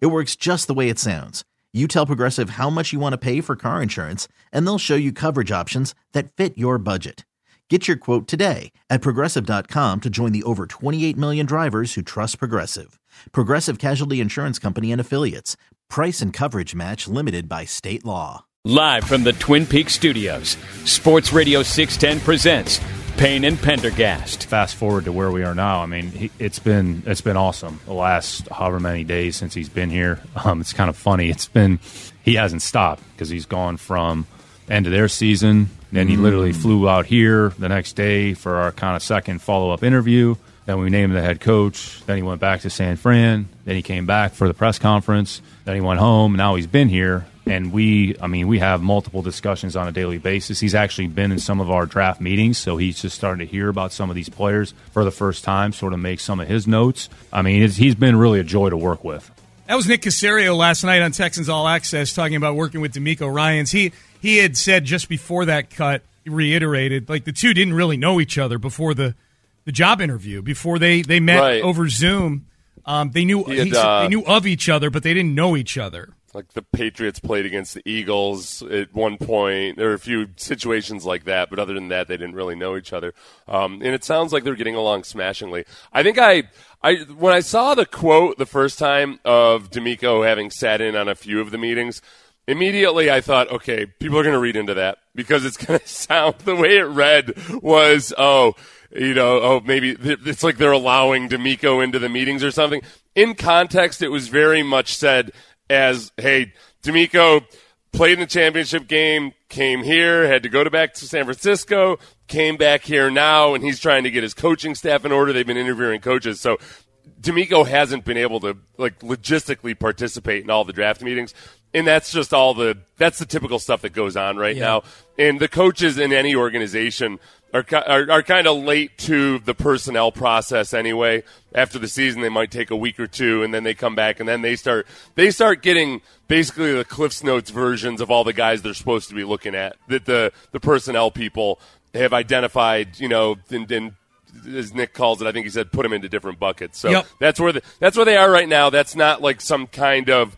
It works just the way it sounds. You tell Progressive how much you want to pay for car insurance, and they'll show you coverage options that fit your budget. Get your quote today at progressive.com to join the over 28 million drivers who trust Progressive. Progressive Casualty Insurance Company and Affiliates. Price and coverage match limited by state law. Live from the Twin Peaks studios, Sports Radio 610 presents Payne and Pendergast. Fast forward to where we are now. I mean, he, it's been it's been awesome. The last however many days since he's been here, um, it's kind of funny. It's been he hasn't stopped because he's gone from end of their season. Then he literally Mm. flew out here the next day for our kind of second follow up interview. Then we named him the head coach. Then he went back to San Fran. Then he came back for the press conference. Then he went home. Now he's been here. And we, I mean, we have multiple discussions on a daily basis. He's actually been in some of our draft meetings, so he's just starting to hear about some of these players for the first time, sort of make some of his notes. I mean, it's, he's been really a joy to work with. That was Nick Caserio last night on Texans All Access talking about working with DeMeco Ryans. He he had said just before that cut, reiterated like the two didn't really know each other before the the job interview. Before they they met Right. over Zoom, um, they knew had, he uh, they knew of each other, but they didn't know each other. Like the Patriots played against the Eagles at one point. There were a few situations like that, but other than that, they didn't really know each other. Um, and it sounds like they're getting along smashingly. I think I, I when I saw the quote the first time of DeMeco having sat in on a few of the meetings, immediately I thought, okay, people are going to read into that because it's going to sound the way it read was, oh, you know, oh, maybe it's like they're allowing DeMeco into the meetings or something. In context, it was very much said as, hey, DeMeco played in the championship game, came here, had to go to back to San Francisco, came back here now, and he's trying to get his coaching staff in order. They've been interviewing coaches. So DeMeco hasn't been able to like logistically participate in all the draft meetings. And that's just all the that's the typical stuff that goes on right now. And the coaches in any organization are are, are kind of late to the personnel process anyway. After the season, they might take a week or two, and then they come back, and then they start they start getting basically the Cliff's Notes versions of all the guys they're supposed to be looking at. That the the personnel people have identified, you know, and, and as Nick calls it, I think he said put them into different buckets. So Yep. that's where the, that's where they are right now. That's not like some kind of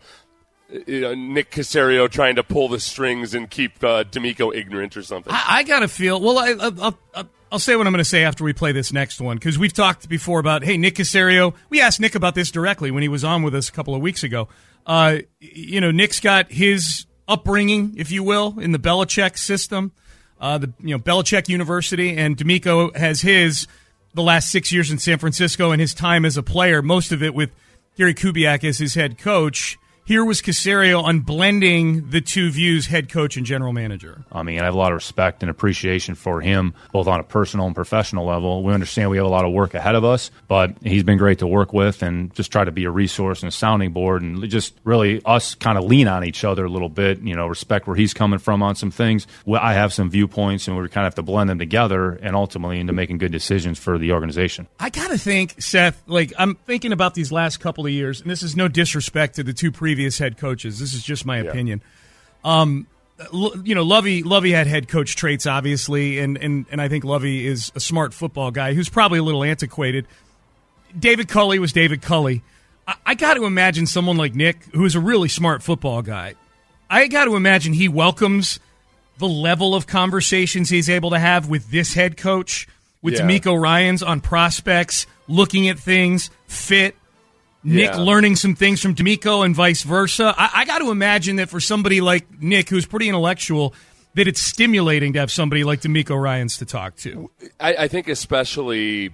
you know, Nick Caserio trying to pull the strings and keep uh, DeMeco ignorant or something. I, I got to feel. Well, I, I, I'll, I'll- I'll say what I'm going to say after we play this next one because we've talked before about hey Nick Caserio. We asked Nick about this directly when he was on with us a couple of weeks ago. Uh, you know, Nick's got his upbringing, if you will, in the Belichick system, uh, the you know Belichick University, and DeMeco has his the last six years in San Francisco and his time as a player, most of it with Gary Kubiak as his head coach. Here was Caserio on blending the two views, head coach and general manager. I mean, I have a lot of respect and appreciation for him, both on a personal and professional level. We understand we have a lot of work ahead of us, but he's been great to work with and just try to be a resource and a sounding board and just really us kind of lean on each other a little bit, you know, respect where he's coming from on some things. I have some viewpoints and we kind of have to blend them together and ultimately into making good decisions for the organization. I gotta think, Seth. Like I'm thinking about these last couple of years, and this is no disrespect to the two previous head coaches. This is just my opinion. Um, you know, Lovie Lovie had head coach traits, obviously, and and and I think Lovie is a smart football guy who's probably a little antiquated. David Culley was David Culley. I, I got to imagine someone like Nick, who is a really smart football guy. I got to imagine he welcomes the level of conversations he's able to have with this head coach, with Yeah. DeMeco Ryans on prospects, looking at things, fit. Nick Yeah. learning some things from DeMeco and vice versa. I, I got to imagine that for somebody like Nick, who's pretty intellectual, that it's stimulating to have somebody like DeMeco Ryans to talk to. I, I think especially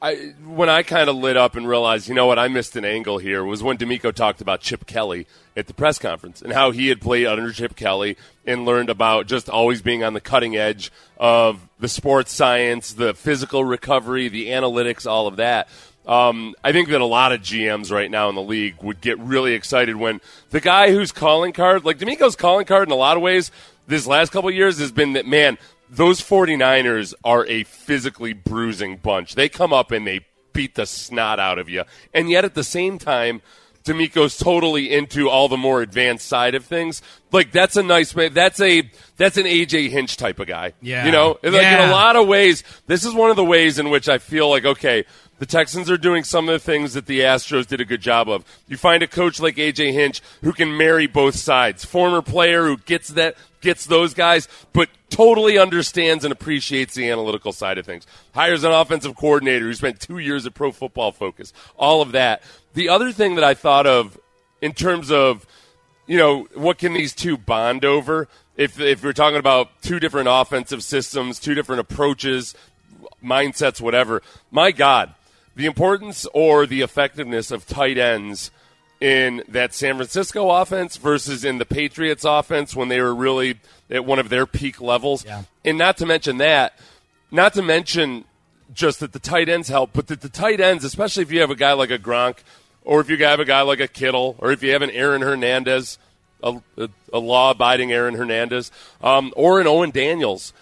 I, when I kind of lit up and realized, you know what, I missed an angle here was when DeMeco talked about Chip Kelly at the press conference and how he had played under Chip Kelly and learned about just always being on the cutting edge of the sports science, the physical recovery, the analytics, all of that. Um, I think that a lot of GMs right now in the league would get really excited when the guy who's calling card, like DeMeco's calling card in a lot of ways, this last couple years has been that, man, those 49ers are a physically bruising bunch. They come up and they beat the snot out of you. And yet at the same time, DeMeco's totally into all the more advanced side of things. Like that's a nice man. That's a that's an AJ Hinch type of guy. Yeah. You know, like Yeah. in a lot of ways, this is one of the ways in which I feel like okay, the Texans are doing some of the things that the Astros did a good job of. You find a coach like AJ Hinch who can marry both sides. Former player who gets that gets those guys, but totally understands and appreciates the analytical side of things. Hires an offensive coordinator who spent two years at Pro Football Focus. All of that. The other thing that I thought of in terms of you know, what can these two bond over? If if we're talking about two different offensive systems, two different approaches, mindsets, whatever. My God, the importance or the effectiveness of tight ends in that San Francisco offense versus in the Patriots offense when they were really at one of their peak levels. Yeah. And not to mention that, not to mention just that the tight ends help, but that the tight ends, especially if you have a guy like a Gronk, or if you have a guy like a Kittle, or if you have an Aaron Hernandez, a, a, a law-abiding Aaron Hernandez, um, or an Owen Daniels,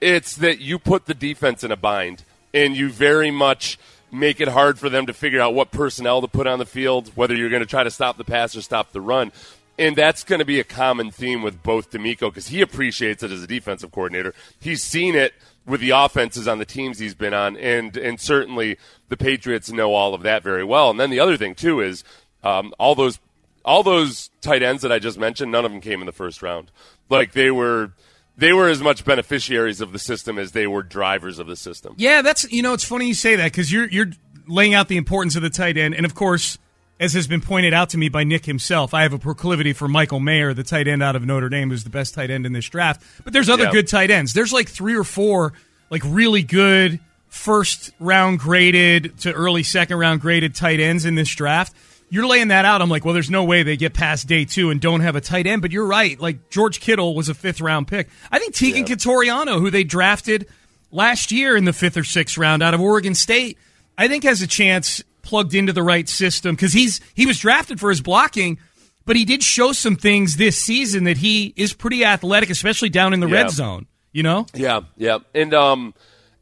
it's that you put the defense in a bind, and you very much make it hard for them to figure out what personnel to put on the field, whether you're going to try to stop the pass or stop the run. And that's going to be a common theme with both DeMeco because he appreciates it as a defensive coordinator. He's seen it with the offenses on the teams he's been on, and and certainly the Patriots know all of that very well. And then the other thing too is um, all those all those tight ends that I just mentioned, none of them came in the first round. Like they were they were as much beneficiaries of the system as they were drivers of the system. Yeah, that's you know it's funny you say that because you're you're laying out the importance of the tight end, and of course, as has been pointed out to me by Nick himself, I have a proclivity for Michael Mayer, the tight end out of Notre Dame, who's the best tight end in this draft. But there's other Yeah. good tight ends. There's like three or four like really good first round graded to early second round graded tight ends in this draft. You're laying that out. I'm like, well, there's no way they get past day two and don't have a tight end. But you're right. Like George Kittle was a fifth round pick. I think Teagan Quitoriano, who they drafted last year in the fifth or sixth round out of Oregon State, I think has a chance plugged into the right system because he's he was drafted for his blocking, but he did show some things this season that he is pretty athletic, especially down in the Yeah. red zone. You know, Yeah, yeah, and um,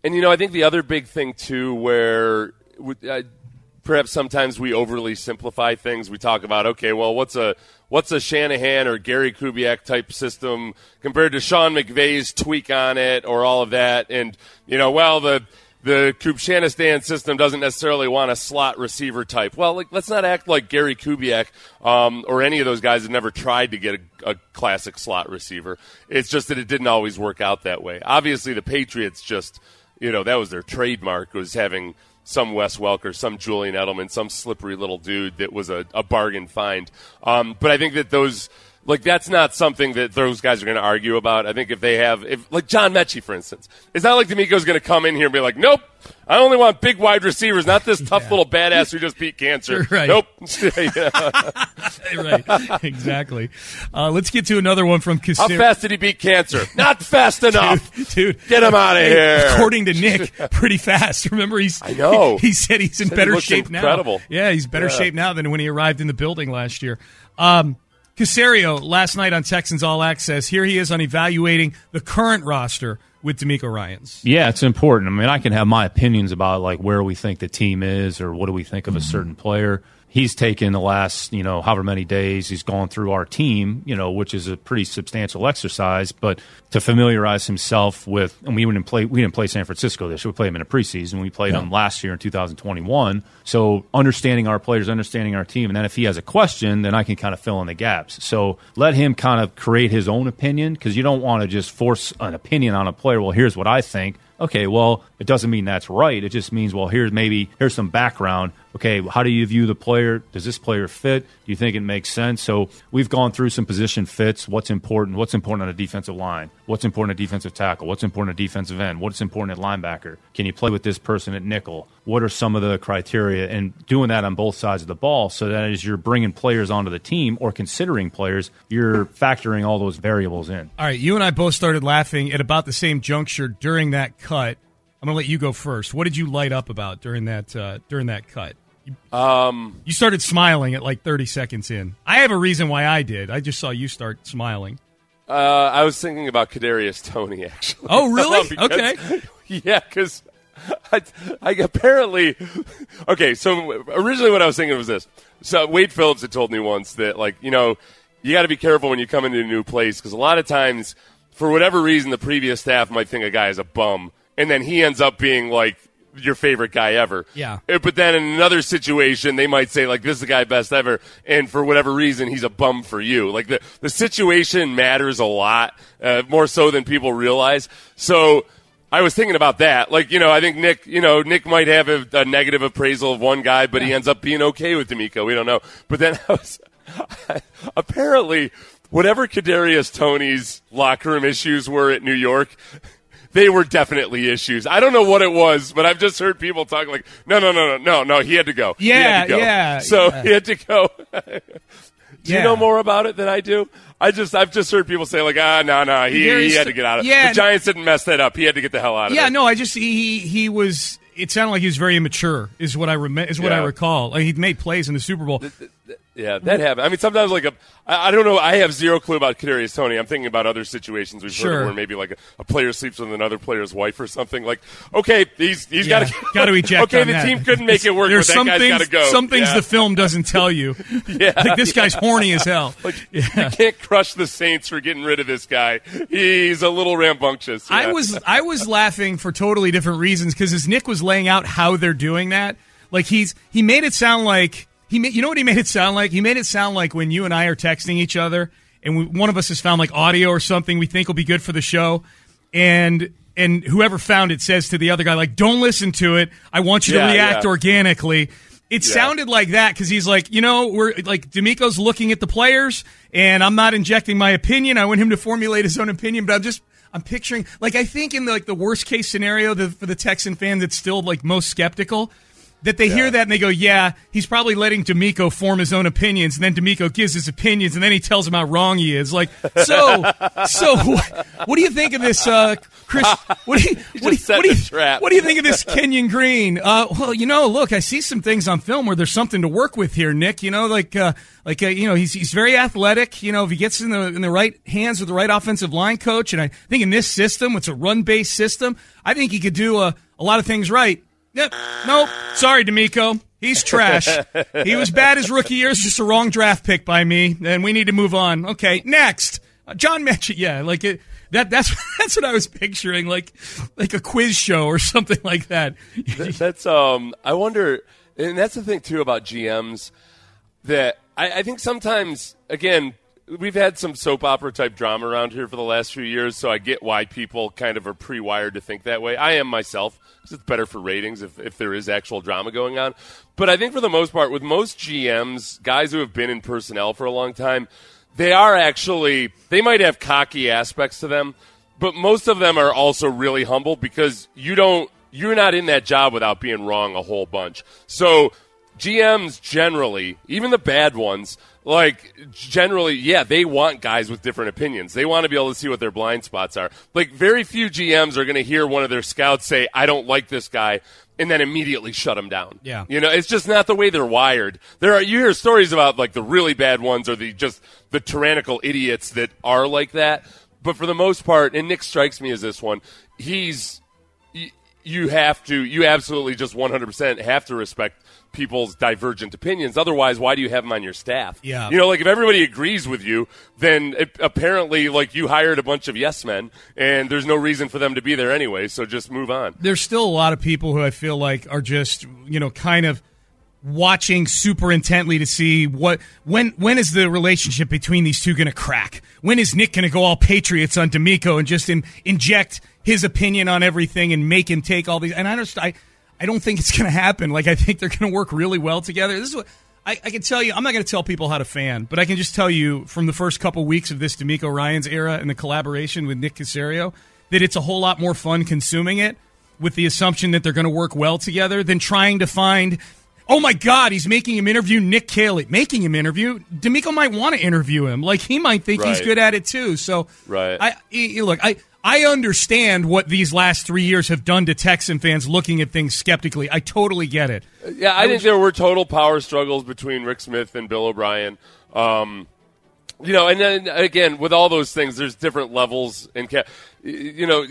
and you know, I think the other big thing too, where uh, perhaps sometimes we overly simplify things. We talk about okay, well, what's a what's a Shanahan or Gary Kubiak type system compared to Sean McVay's tweak on it, or all of that, and you know, well, the the Kubshanistan system doesn't necessarily want a slot receiver type. Well, like, let's not act like Gary Kubiak um, or any of those guys have never tried to get a, a classic slot receiver. It's just that it didn't always work out that way. Obviously, the Patriots just, you know, that was their trademark was having some Wes Welker, some Julian Edelman, some slippery little dude that was a, a bargain find. Um, but I think that those like that's not something that those guys are going to argue about. I think if they have, if like John Metchie, for instance, it's not like DeMeco's going to come in here and be like, "Nope, I only want big wide receivers, not this tough little badass who just beat cancer." Right. Nope. Right? exactly. Uh, let's get to another one from How fast did he beat cancer? Not fast enough. Dude, Get him outta hey, here. According to Nick, pretty fast. Remember, he's I know. He, said he's in Said better shape incredible. now. Yeah, he's better Yeah. shape now than when he arrived in the building last year. Um, Caserio last night on Texans All Access. Here he is on evaluating the current roster with DeMeco Ryans. Yeah, it's important. I mean, I can have my opinions about like where we think the team is or what do we think of a certain player. He's taken the last, you know, however many days he's gone through our team, you know, which is a pretty substantial exercise, but to familiarize himself with and we didn't play we didn't play San Francisco this year. We played him in a preseason. We played him last year in 2021. So understanding our players, understanding our team, and then if he has a question, then I can kind of fill in the gaps. So let him kind of create his own opinion because you don't want to just force an opinion on a player. Well, here's what I think. Okay, well, it doesn't mean that's right. It just means, well, here's maybe here's some background. Okay, how do you view the player? Does this player fit? Do you think it makes sense? So we've gone through some position fits. What's important? What's important on a defensive line? What's important at defensive tackle? What's important at defensive end? What's important at linebacker? Can you play with this person at nickel? What are some of the criteria? And doing that on both sides of the ball, so that as you're bringing players onto the team or considering players, you're factoring all those variables in. All right, you and I both started laughing at about the same juncture during that cut. I'm going to let you go first. What did you light up about during that uh, during that cut? Um, You started smiling at like 30 seconds in. I have a reason why I did. I just saw you start smiling. uh, I was thinking about Kadarius Toney actually. Oh, really? Because- Okay. Yeah, because I, I apparently okay. So originally, what I was thinking was this. So Wade Phillips had told me once that like you know you got to be careful when you come into a new place because a lot of times for whatever reason the previous staff might think a guy is a bum and then he ends up being like your favorite guy ever. Yeah. Uh, But then in another situation, they might say like this is the guy best ever, and for whatever reason, he's a bum for you. Like the the situation matters a lot uh, more so than people realize. So. I was thinking about that. Like, you know, I think Nick, you know, Nick might have a, a negative appraisal of one guy, but he ends up being okay with DeMeco. We don't know. But then I was, apparently, whatever Kadarius Toney's locker room issues were at New York, they were definitely issues. I don't know what it was, but I've just heard people talk like, no, no, no, no, no, no, he had to go. He had Yeah, to go. yeah, So yeah. he had to go. do Yeah. you know more about it than I do? I just, I've just heard people say like, ah, no, no, he, he had to get out of it. yeah. The Giants didn't mess that up. He had to get the hell out of Yeah, it. Yeah no, I just he he was. It sounded like he was very immature. Is what I rem- is what I recall. Like he made plays in the Super Bowl. Yeah, that happened. I mean, sometimes like a, I I don't know. I have zero clue about Kadarius Toney. I'm thinking about other situations we've heard of where maybe like a, a player sleeps with another player's wife or something. Like, okay, he's he's Yeah, got to got to eject. Okay, on the that. team couldn't make it work, There's but that some guy's things, got to go. Some things yeah. the film doesn't tell you. Yeah, like this guy's horny as hell. You can't crush the Saints for getting rid of this guy. He's a little rambunctious. I yeah. was I was laughing for totally different reasons because as Nick was laying out how they're doing that, like he's he made it sound like he made, you know what he made it sound like? He made it sound like when you and I are texting each other and we, one of us has found like audio or something we think will be good for the show, and and whoever found it says to the other guy like, "Don't listen to it. I want you Yeah, to react yeah. organically." It Yeah. sounded like that because he's like, you know, we're like DeMeco's looking at the players, and I'm not injecting my opinion. I want him to formulate his own opinion, but I'm just I'm picturing like I think in the, like the worst case scenario the, for the Texan fan that's still like most skeptical that they hear that and they go, yeah, he's probably letting DeMeco form his own opinions, and then DeMeco gives his opinions, and then he tells him how wrong he is. Like, so, so what, what do you think of this, uh, Chris? What do you, what do you, what do you, what do you think of this Kenyon Green? Uh, well, you know, look, I see some things on film where there's something to work with here, Nick. You know, like, uh, like, uh, you know, he's he's very athletic. You know, if he gets in the in the right hands with the right offensive line coach, and I think in this system, it's a run based system. I think he could do a, a lot of things right. Yep. Nope. Sorry, DeMeco. He's trash. he was bad his rookie year. It's just a wrong draft pick by me, and we need to move on. Okay, next. Uh, John mentioned, yeah, like it. That that's that's what I was picturing, like like a quiz show or something like that. Th- that's um I wonder and that's the thing too about GMs that I, I think sometimes again we've had some soap opera type drama around here for the last few years so I get why people kind of are pre-wired to think that way I am myself because it's better for ratings if, if there is actual drama going on but I think for the most part with most GMs guys who have been in personnel for a long time they are actually they might have cocky aspects to them but most of them are also really humble because you don't you're not in that job without being wrong a whole bunch. So GMs generally, even the bad ones, like generally, yeah, they want guys with different opinions. They want to be able to see what their blind spots are. Like very few GMs are going to hear one of their scouts say, "I don't like this guy." And then immediately shut him down. Yeah. you know, it's just not the way they're wired. There are you hear stories about like the really bad ones or the just the tyrannical idiots that are like that. But for the most part, and Nick strikes me as this one, he's you have to you absolutely just 100% have to respect people's divergent opinions otherwise why do you have them on your staff Yeah. you know like if everybody agrees with you then it, apparently like you hired a bunch of yes men and there's no reason for them to be there anyway so just move on There's still a lot of people who I feel like are just you know kind of watching super intently to see what when when is the relationship between these two going to crack? When is Nick going to go all Patriots on DeMeco and just in, inject his opinion on everything and make him take all these? And I understand. I, I don't think it's going to happen. Like I think they're going to work really well together. This is what I, I can tell you. I'm not going to tell people how to fan, but I can just tell you from the first couple weeks of this DeMeco Ryan's era and the collaboration with Nick Caserio that it's a whole lot more fun consuming it with the assumption that they're going to work well together than trying to find. Oh my God, he's making him interview Nick Caley. Making him interview DeMeco might want to interview him. Like he might think he's good at it too. So Right. I, I- look. I I understand what these last three years have done to Texan fans looking at things skeptically. I totally get it. Yeah, I, think there were total power struggles between Rick Smith and Bill O'Brien. Um, you know, and then again, with all those things, there's different levels and ca- you know.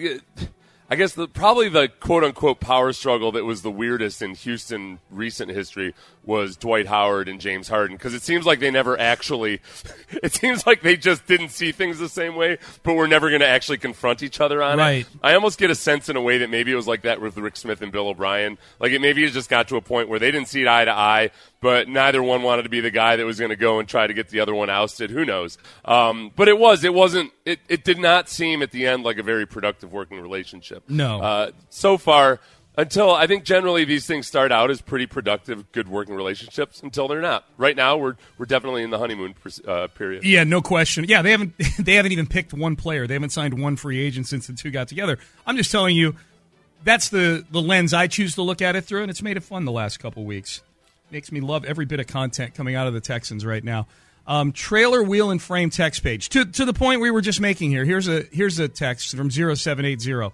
I guess the, probably the quote unquote power struggle that was the weirdest in Houston recent history was Dwight Howard and James Harden because it seems like they never actually, it seems like they just didn't see things the same way, but we're never going to actually confront each other on right. it. I almost get a sense in a way that maybe it was like that with Rick Smith and Bill O'Brien. Like it maybe it just got to a point where they didn't see it eye to eye, but neither one wanted to be the guy that was going to go and try to get the other one ousted. Who knows? Um, but it was, it wasn't, it, it did not seem at the end like a very productive working relationship. No. Uh, so far, until I think generally these things start out as pretty productive, good working relationships until they're not. Right now, we're we're definitely in the honeymoon uh, period. Yeah, no question. Yeah, they haven't they haven't even picked one player. They haven't signed one free agent since the two got together. I'm just telling you, that's the the lens I choose to look at it through, and it's made it fun the last couple weeks. Makes me love every bit of content coming out of the Texans right now. Um, trailer wheel and frame text page to to the point we were just making here. Here's a here's a text from 0780.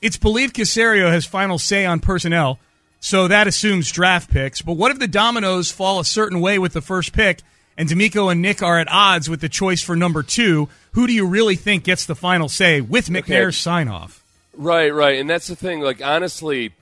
It's believed Caserio has final say on personnel, so that assumes draft picks. But what if the dominoes fall a certain way with the first pick, and DeMeco and Nick are at odds with the choice for number two? Who do you really think gets the final say with McNair's okay. sign off? Right, right, and that's the thing. Like honestly,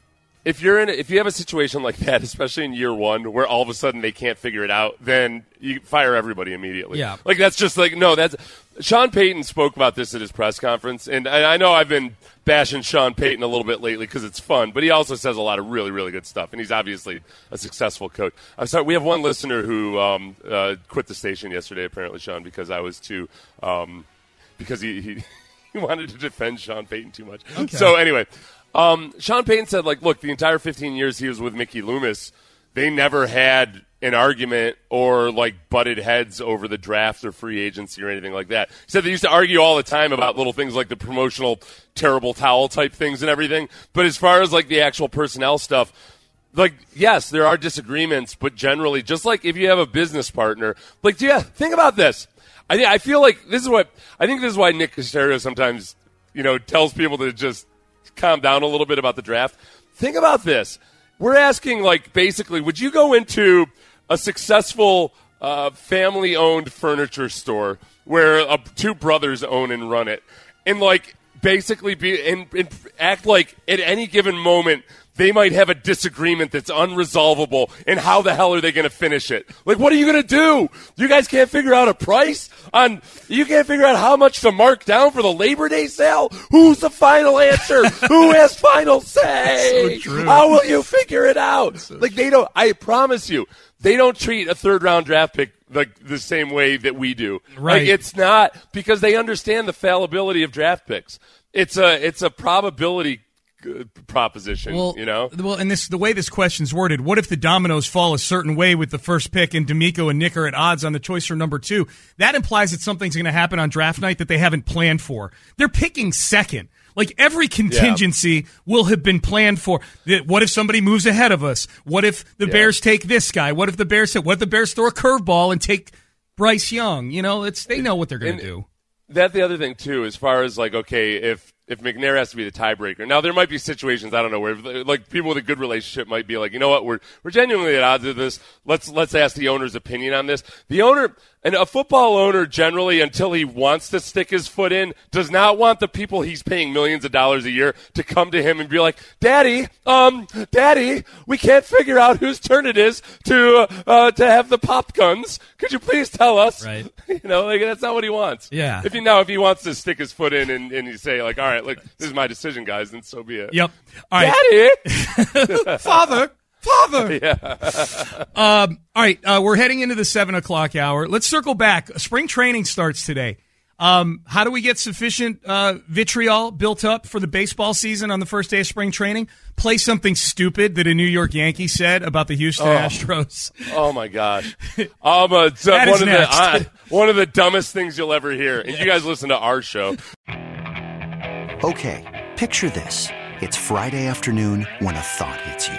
if you're in, if you have a situation like that, especially in year one, where all of a sudden they can't figure it out, then you fire everybody immediately. Yeah, like that's just like no, that's Sean Payton spoke about this at his press conference, and I, I know I've been bashing Sean Payton a little bit lately because it's fun, but he also says a lot of really, really good stuff, and he's obviously a successful coach. I'm sorry, we have one listener who um, uh, quit the station yesterday, apparently, Sean, because I was too, um, because he, he he wanted to defend Sean Payton too much. Okay. So anyway. Um, Sean Payton said, like, look, the entire 15 years he was with Mickey Loomis, they never had an argument or like butted heads over the draft or free agency or anything like that. He said they used to argue all the time about little things like the promotional terrible towel type things and everything. But as far as like the actual personnel stuff, like yes, there are disagreements, but generally, just like if you have a business partner, like yeah, think about this. I I feel like this is what I think this is why Nick Caserio sometimes you know tells people to just calm down a little bit about the draft. Think about this. We're asking, like, basically, would you go into a successful uh, family owned furniture store where uh, two brothers own and run it and, like, basically be and, and act like at any given moment they might have a disagreement that's unresolvable and how the hell are they going to finish it? Like what are you going to do? You guys can't figure out a price on you can't figure out how much to mark down for the labor day sale? Who's the final answer? Who has final say? So how will you figure it out? So like they don't i promise you they don't treat a third round draft pick like the same way that we do. Right. Like, it's not because they understand the fallibility of draft picks. It's a it's a probability proposition. Well, you know. Well, and this the way this question's worded. What if the dominoes fall a certain way with the first pick, and DeMeco and Nick are at odds on the choice for number two? That implies that something's going to happen on draft night that they haven't planned for. They're picking second. Like every contingency yeah. will have been planned for. What if somebody moves ahead of us? What if the yeah. Bears take this guy? What if the Bears what if the Bears throw a curveball and take Bryce Young? You know, it's they know what they're going to do. That the other thing too, as far as like, okay, if if McNair has to be the tiebreaker. Now there might be situations I don't know where like people with a good relationship might be like, you know what, we're we're genuinely at odds with this. Let's let's ask the owner's opinion on this. The owner and a football owner generally, until he wants to stick his foot in, does not want the people he's paying millions of dollars a year to come to him and be like, "Daddy, um, Daddy, we can't figure out whose turn it is to uh, to have the pop guns. Could you please tell us?" Right. you know, like that's not what he wants. Yeah. If he now if he wants to stick his foot in and, and you say like, "All right, look, this is my decision, guys," then so be it. Yep. All right, Daddy, Father. Father. Yeah. um, all right, uh, we're heading into the seven o'clock hour. Let's circle back. Spring training starts today. Um, how do we get sufficient uh, vitriol built up for the baseball season on the first day of spring training? Play something stupid that a New York Yankee said about the Houston Oh. Astros. Oh my gosh! Um, uh, so That one is of next. the uh, one of the dumbest things you'll ever hear. And you guys listen to our show. Okay, picture this. It's Friday afternoon when a thought hits you.